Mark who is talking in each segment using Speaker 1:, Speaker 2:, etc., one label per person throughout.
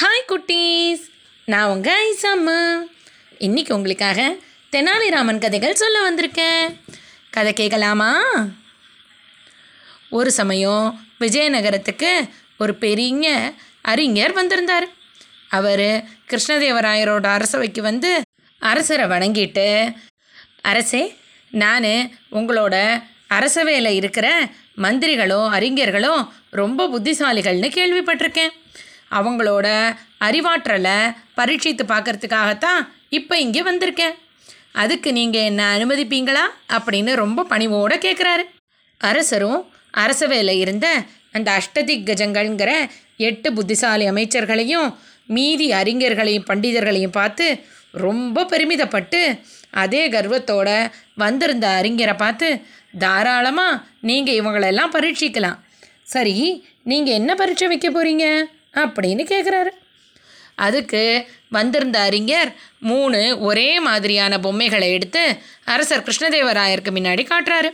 Speaker 1: Hi குட்டீஸ். நான் உங்கள் ஐசாம்மா. இன்னைக்கு உங்களுக்காக தெனாலிராமன் கதைகள் சொல்ல வந்திருக்கேன். கதை கேட்கலாமா? ஒரு சமயம் விஜயநகரத்துக்கு ஒரு பெரிய அறிஞர் வந்திருந்தார். அவர் கிருஷ்ணதேவராயரோட அரசவைக்கு வந்து அரசரை வணங்கிட்டு அரசே நான் உங்களோட அரசவையில் இருக்கிற மந்திரிகளோ அறிஞர்களோ ரொம்ப புத்திசாலிகள்னு கேள்விப்பட்டிருக்கேன். அவங்களோட அறிவாற்றலை பரீட்சித்து பார்க்கறதுக்காகத்தான் இப்போ இங்கே வந்திருக்கேன். அதுக்கு நீங்கள் என்ன அனுமதிப்பீங்களா? அப்படின்னு ரொம்ப பணிவோடு கேட்குறாரு அரசரும் அரசவையில் இருந்த அந்த அஷ்டதிக்கஜங்கள்ங்கிற எட்டு புத்திசாலி அமைச்சர்களையும் மீதி அறிஞர்களையும் பண்டிதர்களையும் பார்த்து ரொம்ப பெருமிதப்பட்டு அதே கர்வத்தோட வந்திருந்த அறிஞரை பார்த்து தாராளமாக நீங்கள் இவங்களெல்லாம் பரீட்சிக்கலாம். சரி நீங்கள் என்ன பரீட்சை வைக்க போகிறீங்க அப்படின்னு கேட்குறாரு அதுக்கு வந்திருந்த அறிஞர் மூணு ஒரே மாதிரியான பொம்மைகளை எடுத்து அரசர் கிருஷ்ணதேவராயருக்கு முன்னாடி காட்டுறாரு.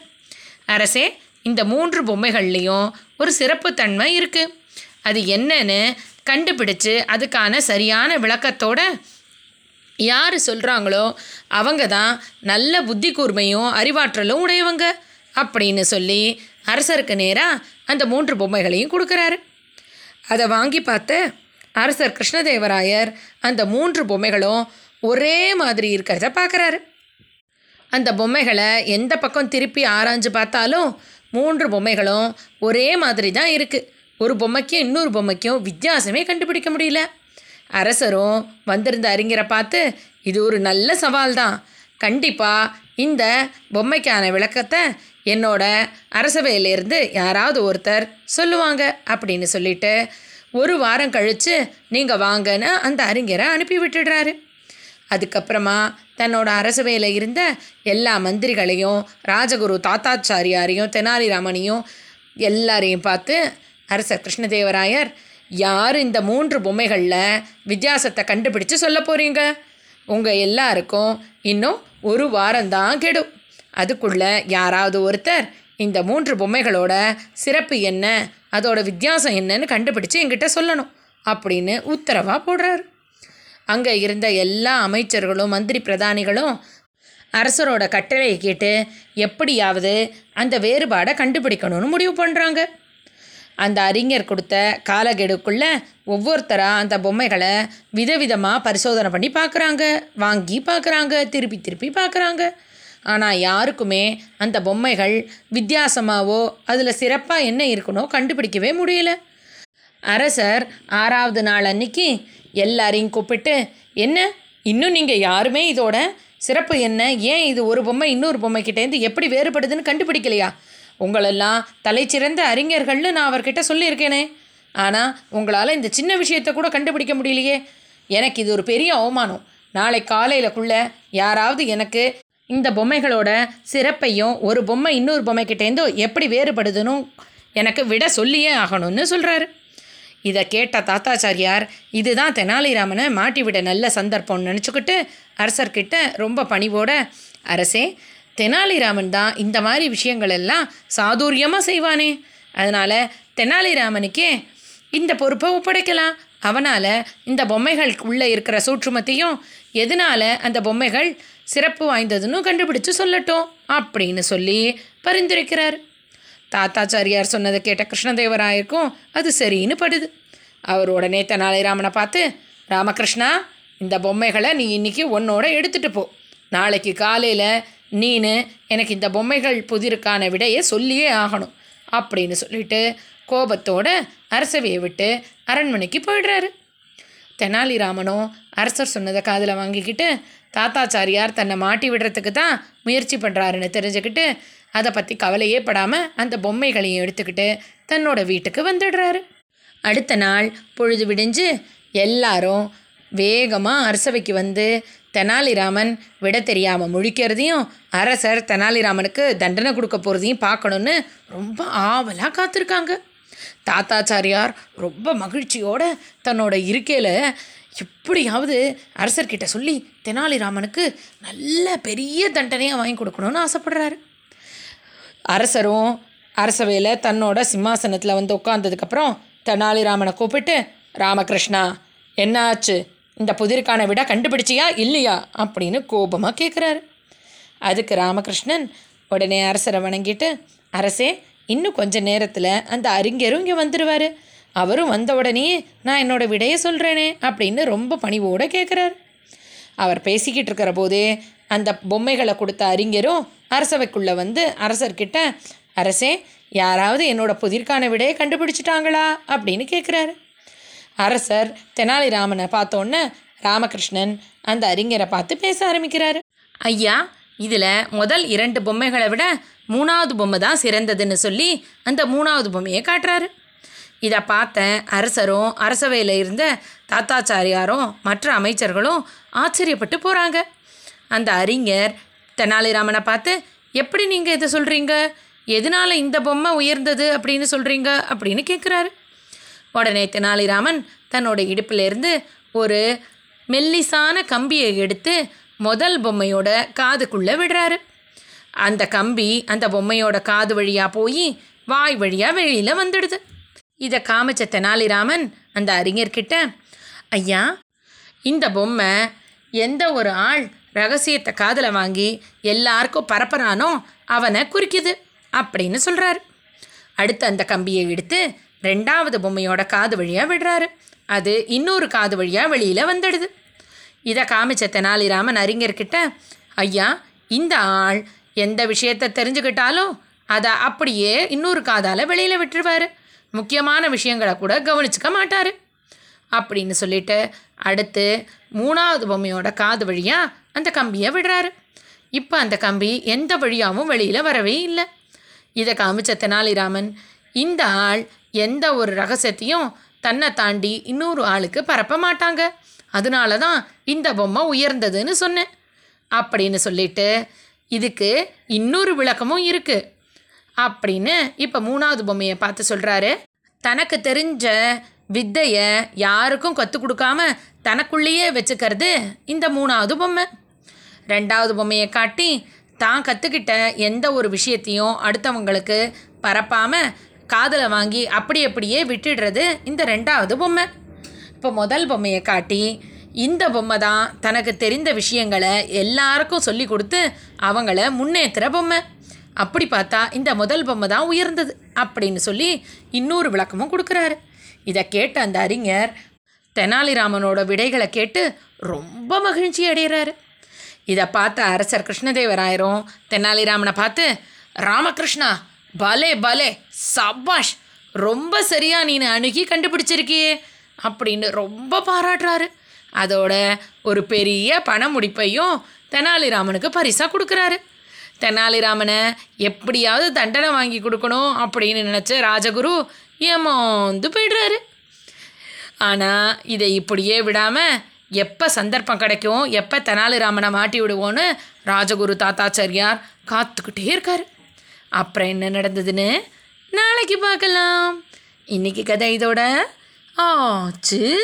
Speaker 1: அரசே இந்த மூன்று பொம்மைகள்லேயும் ஒரு சிறப்புத்தன்மை இருக்குது அது என்னன்னு கண்டுபிடிச்சு அதுக்கான சரியான விளக்கத்தோட யார் சொல்கிறாங்களோ அவங்க தான் நல்ல புத்தி கூர்மையும் அறிவாற்றலும் உடையவங்க அப்படின்னு சொல்லி அரசருக்கு நேராக அந்த மூன்று பொம்மைகளையும் கொடுக்குறாரு. அதை வாங்கி பார்த்த அரசர் கிருஷ்ணதேவராயர் அந்த மூன்று பொம்மைகளும் ஒரே மாதிரி இருக்கிறத பார்க்குறாரு. அந்த பொம்மைகளை எந்த பக்கம் திருப்பி ஆராய்ஞ்சு பார்த்தாலும் மூன்று பொம்மைகளும் ஒரே மாதிரி தான் இருக்குது ஒரு பொம்மைக்கும் இன்னொரு பொம்மைக்கும் வித்தியாசமே கண்டுபிடிக்க முடியல. அரசரும் வந்திருந்த அறிஞரை பார்த்து இது ஒரு நல்ல சவால் தான். கண்டிப்பாக இந்த பொம்மைக்கான விளக்கத்தை என்னோட அரசவையிலேருந்து யாராவது ஒருத்தர் சொல்லுவாங்க அப்படின்னு சொல்லிட்டு ஒரு வாரம் கழித்து நீங்கள் வாங்கன்னு அந்த அறிஞரை அனுப்பி விட்டுடுறாரு. அதுக்கப்புறமா தன்னோட அரசவையில் இருந்த எல்லா மந்திரிகளையும் ராஜகுரு தாத்தாச்சாரியாரையும் தெனாலிராமனையும் எல்லாரையும் பார்த்து அரசர் கிருஷ்ணதேவராயர் யார் இந்த மூன்று பொம்மைகளில் வித்தியாசத்தை கண்டுபிடிச்சு சொல்ல போகிறீங்க உங்கள் எல்லாருக்கும் இன்னும் ஒரு வாரம்தான் கெடும். அதுக்குள்ளே யாராவது ஒருத்தர் இந்த மூன்று பொம்மைகளோட சிறப்பு என்ன அதோட வித்தியாசம் என்னன்னு கண்டுபிடிச்சு எங்கிட்ட சொல்லணும் அப்படின்னு உத்தரவாக போடுறாரு. அங்கே இருந்த எல்லா அமைச்சர்களும் மந்திரி பிரதானிகளும் அரசரோட கட்டளையை கேட்டு எப்படியாவது அந்த வேறுபாடை கண்டுபிடிக்கணும்னு முடிவு பண்ணுறாங்க அந்த அறிஞர் கொடுத்த காலகெடுக்குள்ளே ஒவ்வொருத்தராக அந்த பொம்மைகளை விதவிதமாக பரிசோதனை பண்ணி பார்க்குறாங்க வாங்கி பார்க்குறாங்க திருப்பி திருப்பி பார்க்குறாங்க ஆனால் யாருக்குமே அந்த பொம்மைகள் வித்தியாசமாவோ அதில் சிறப்பாக என்ன இருக்கணும் கண்டுபிடிக்கவே முடியல. அரசர் ஆறாவது நாள் அன்னைக்கு எல்லாரையும் கூப்பிட்டு என்ன? இன்னும் நீங்கள் யாருமே இதோட சிறப்பு என்ன? ஏன் இது ஒரு பொம்மை இன்னொரு பொம்மைக்கிட்டேருந்து எப்படி வேறுபடுதுன்னு கண்டுபிடிக்கலையா? உங்களெல்லாம் தலைச்சிறந்த அறிஞர்கள்னு நான் அவர்கிட்ட சொல்லியிருக்கேனே. ஆனால் உங்களால் இந்த சின்ன விஷயத்தை கூட கண்டுபிடிக்க முடியலையே. எனக்கு இது ஒரு பெரிய அவமானம். நாளை காலையிலக்குள்ளே யாராவது எனக்கு இந்த பொம்மைகளோட சிறப்பையும் ஒரு பொம்மை இன்னொரு பொம்மைக்கிட்டேருந்து எப்படி வேறுபடுதுன்னு எனக்கு விட சொல்லியே ஆகணும்னு சொல்கிறாரு இதை கேட்ட தாத்தாச்சாரியார் இதுதான் தெனாலிராமனை மாட்டிவிட நல்ல சந்தர்ப்பம்னு நினச்சிக்கிட்டு அரசர்கிட்ட ரொம்ப பணிவோட அரசே தெனாலிராமன் தான் இந்த மாதிரி விஷயங்கள் எல்லாம் சாதுரியமாக செய்வானே. அதனால் தெனாலிராமனுக்கே இந்த பொறுப்பை ஒப்படைக்கலாம். அவனால் இந்த பொம்மைகள் உள்ளே இருக்கிற சூற்றுமத்தையும் எதனால் அந்த பொம்மைகள் சிறப்பு வாய்ந்ததுன்னு கண்டுபிடிச்சு சொல்லட்டும் அப்படின்னு சொல்லி பரிந்துரைக்கிறார். தாத்தாச்சாரியார் சொன்னதை கேட்ட கிருஷ்ணதேவராயருக்கும் அது சரின்னு படுது. அவர் உடனே தெனாலிராமனை பார்த்து ராமகிருஷ்ணா இந்த பொம்மைகளை நீ இன்னைக்கு உன்னோட எடுத்துகிட்டு போ. நாளைக்கு காலையில் நீனு எனக்கு இந்த பொம்மைகள் புதிருக்கான விடையை சொல்லியே ஆகணும் அப்படின்னு சொல்லிட்டு கோபத்தோட அரசவையை விட்டு அரண்மனைக்கு போயிடுறாரு. தெனாலிராமனும் அரசர் சொன்னதை காதில் வாங்கிக்கிட்டு தாத்தாச்சாரியார் தன்னை மாட்டி விடுறதுக்கு தான் முயற்சி பண்ணுறாருன்னு தெரிஞ்சுக்கிட்டு அதை பற்றி கவலையே படாமல் அந்த பொம்மைகளையும் எடுத்துக்கிட்டு தன்னோட வீட்டுக்கு வந்துடுறாரு. அடுத்த நாள் பொழுது விடிஞ்சு எல்லாரும் வேகமாக அரசவைக்கு வந்து தெனாலிராமன் விட தெரியாமல் முழிக்கிறதையும் அரசர் தெனாலிராமனுக்கு தண்டனை கொடுக்க போகிறதையும் பார்க்கணுன்னு ரொம்ப ஆவலாக காத்திருக்காங்க. தாத்தாச்சாரியார் ரொம்ப மகிழ்ச்சியோட தன்னோட இருக்கையில் எப்படியாவது அரசர்கிட்ட சொல்லி தெனாலிராமனுக்கு நல்ல பெரிய தண்டனையாக வாங்கி கொடுக்கணும்னு ஆசைப்படுறாரு. அரசரும் அரசவையில் தன்னோட சிம்மாசனத்தில் வந்து உட்காந்ததுக்கப்புறம் தெனாலிராமனை கூப்பிட்டு ராமகிருஷ்ணா என்ன ஆச்சு? இந்த புதிருக்கான விட கண்டுபிடிச்சியா இல்லையா? அப்படின்னு கோபமாக கேட்குறாரு அதுக்கு ராமகிருஷ்ணன் உடனே அரசரை வணங்கிட்டு அரசே இன்னும் கொஞ்ச நேரத்தில் அந்த அறிஞரும் இங்கே வந்துடுவார் அவரும் வந்த உடனே நான் என்னோட விடையை சொல்கிறேனே அப்படின்னு ரொம்ப பணிவோடு கேட்குறாரு அவர் பேசிக்கிட்டு இருக்கிற போதே அந்த பொம்மைகளை கொடுத்த அறிஞரும் அரசவைக்குள்ளே வந்து அரசர்கிட்ட அரசே யாராவது என்னோட புதிர்க்கான விடையை கண்டுபிடிச்சிட்டாங்களா? அப்படின்னு கேட்குறாரு அரசர் தெனாலிராமனை பார்த்தோன்னே ராமகிருஷ்ணன் அந்த அறிஞரை பார்த்து பேச ஆரம்பிக்கிறாரு. ஐயா இதில் முதல் இரண்டு பொம்மைகளை விட மூணாவது பொம்மை தான் சிறந்ததுன்னு சொல்லி அந்த மூணாவது பொம்மையை காட்டுறாரு. இதை பார்த்த அரசரும் அரசவையில் இருந்த தாத்தாச்சாரியாரும் மற்ற அமைச்சர்களும் ஆச்சரியப்பட்டு போகிறாங்க அந்த அறிஞர் தெனாலிராமனை பார்த்து எப்படி நீங்கள் இதை சொல்கிறீங்க எதனால இந்த பொம்மை உயர்ந்தது அப்படின்னு சொல்கிறீங்க அப்படின்னு கேட்குறாரு உடனே தெனாலிராமன் தன்னோட இடுப்பிலேருந்து ஒரு மெல்லிசான கம்பியை எடுத்து முதல் பொம்மையோட காதுக்குள்ளே விடுறாரு. அந்த கம்பி அந்த பொம்மையோட காது வழியாக போய் வாய் வழியாக வெளியில் வந்துடுது. இதை காமிச்ச தெனாலிராமன் அந்த அறிஞர்கிட்ட ஐயா இந்த பொம்மை எந்த ஒரு ஆள் ரகசியத்தை காதில் வாங்கி எல்லாருக்கும் பரப்புறானோ அவனை குறிக்குது அப்படின்னு சொல்கிறாரு அடுத்து அந்த கம்பியை எடுத்து ரெண்டாவது பொம்மையோட காது வழியாக விடுறாரு. அது இன்னொரு காது வழியாக வெளியில் வந்துடுது. இதை காமிச்ச தெனாலிராமன் அறிஞர்கிட்ட ஐயா இந்த ஆள் எந்த விஷயத்தை தெரிஞ்சுக்கிட்டாலும் அதை அப்படியே இன்னொரு காதால் வெளியில் விட்டுருவார். முக்கியமான விஷயங்களை கூட கவனிச்சுக்க மாட்டார். அப்படின்னு சொல்லிட்டு அடுத்து மூணாவது பொம்மையோட காது வழியாக அந்த கம்பியை விடுறாரு. இப்போ அந்த கம்பி எந்த வழியாகவும் வெளியில் வரவே இல்லை. இதை காமிச்ச தெனாலிராமன் இந்த ஆள் எந்த ஒரு ரகசியத்தையும் தன்னை தாண்டி இன்னொரு ஆளுக்கு பரப்ப மாட்டாங்க. அதனால தான் இந்த பொம்மை உயர்ந்ததுன்னு சொன்னேன். அப்படின்னு சொல்லிட்டு இதுக்கு இன்னொரு விளக்கமும் இருக்குது அப்படின்னு இப்போ மூணாவது பொம்மையை பார்த்து சொல்கிறாரு தனக்கு தெரிஞ்ச வித்தையை யாருக்கும் கற்றுக் கொடுக்காம தனக்குள்ளேயே வச்சுக்கிறது இந்த மூணாவது பொம்மை. ரெண்டாவது பொம்மையை காட்டி தான் கற்றுக்கிட்ட எந்த ஒரு விஷயத்தையும் அடுத்தவங்களுக்கு பரப்பாமல் காதில் வாங்கி அப்படி அப்படியே விட்டுடுறது இந்த ரெண்டாவது பொம்மை. இப்போ முதல் பொம்மையை காட்டி இந்த பொம்மை தான் தனக்கு தெரிந்த விஷயங்களை எல்லாருக்கும் சொல்லி கொடுத்து அவங்கள முன்னேற்றுற பொம்மை. அப்படி பார்த்தா இந்த முதல் பொம்மை தான் உயர்ந்தது அப்படின்னு சொல்லி இன்னொரு விளக்கமும் கொடுக்குறாரு. இதை கேட்ட அந்த அறிஞர் தெனாலிராமனோட விடைகளை கேட்டு ரொம்ப மகிழ்ச்சி அடைகிறாரு. இதை பார்த்த அரசர் கிருஷ்ணதேவராயரும் தெனாலிராமனை பார்த்து ராமகிருஷ்ணா பலே பலே சபாஷ் ரொம்ப சரியாக நீ அணுகி கண்டுபிடிச்சிருக்கியே. அப்படின்னு ரொம்ப பாராட்டுறாரு. அதோட ஒரு பெரிய பண முடிப்பையும் தெனாலிராமனுக்கு பரிசாக கொடுக்குறாரு. தெனாலிராமனை எப்படியாவது தண்டனை வாங்கி கொடுக்கணும் அப்படின்னு நினச்ச ராஜகுரு ஏமாந்து போய்டுறாரு. ஆனால் இதை இப்படியே விடாமல் எப்போ சந்தர்ப்பம் கிடைக்கும் எப்போ தெனாலிராமனை மாட்டி விடுவோன்னு ராஜகுரு தாத்தாச்சாரியார் காத்துக்கிட்டே இருக்கார். அப்புறம் என்ன நடந்ததுன்னு நாளைக்கு பார்க்கலாம். இன்னைக்கு கதை இதோட 哦这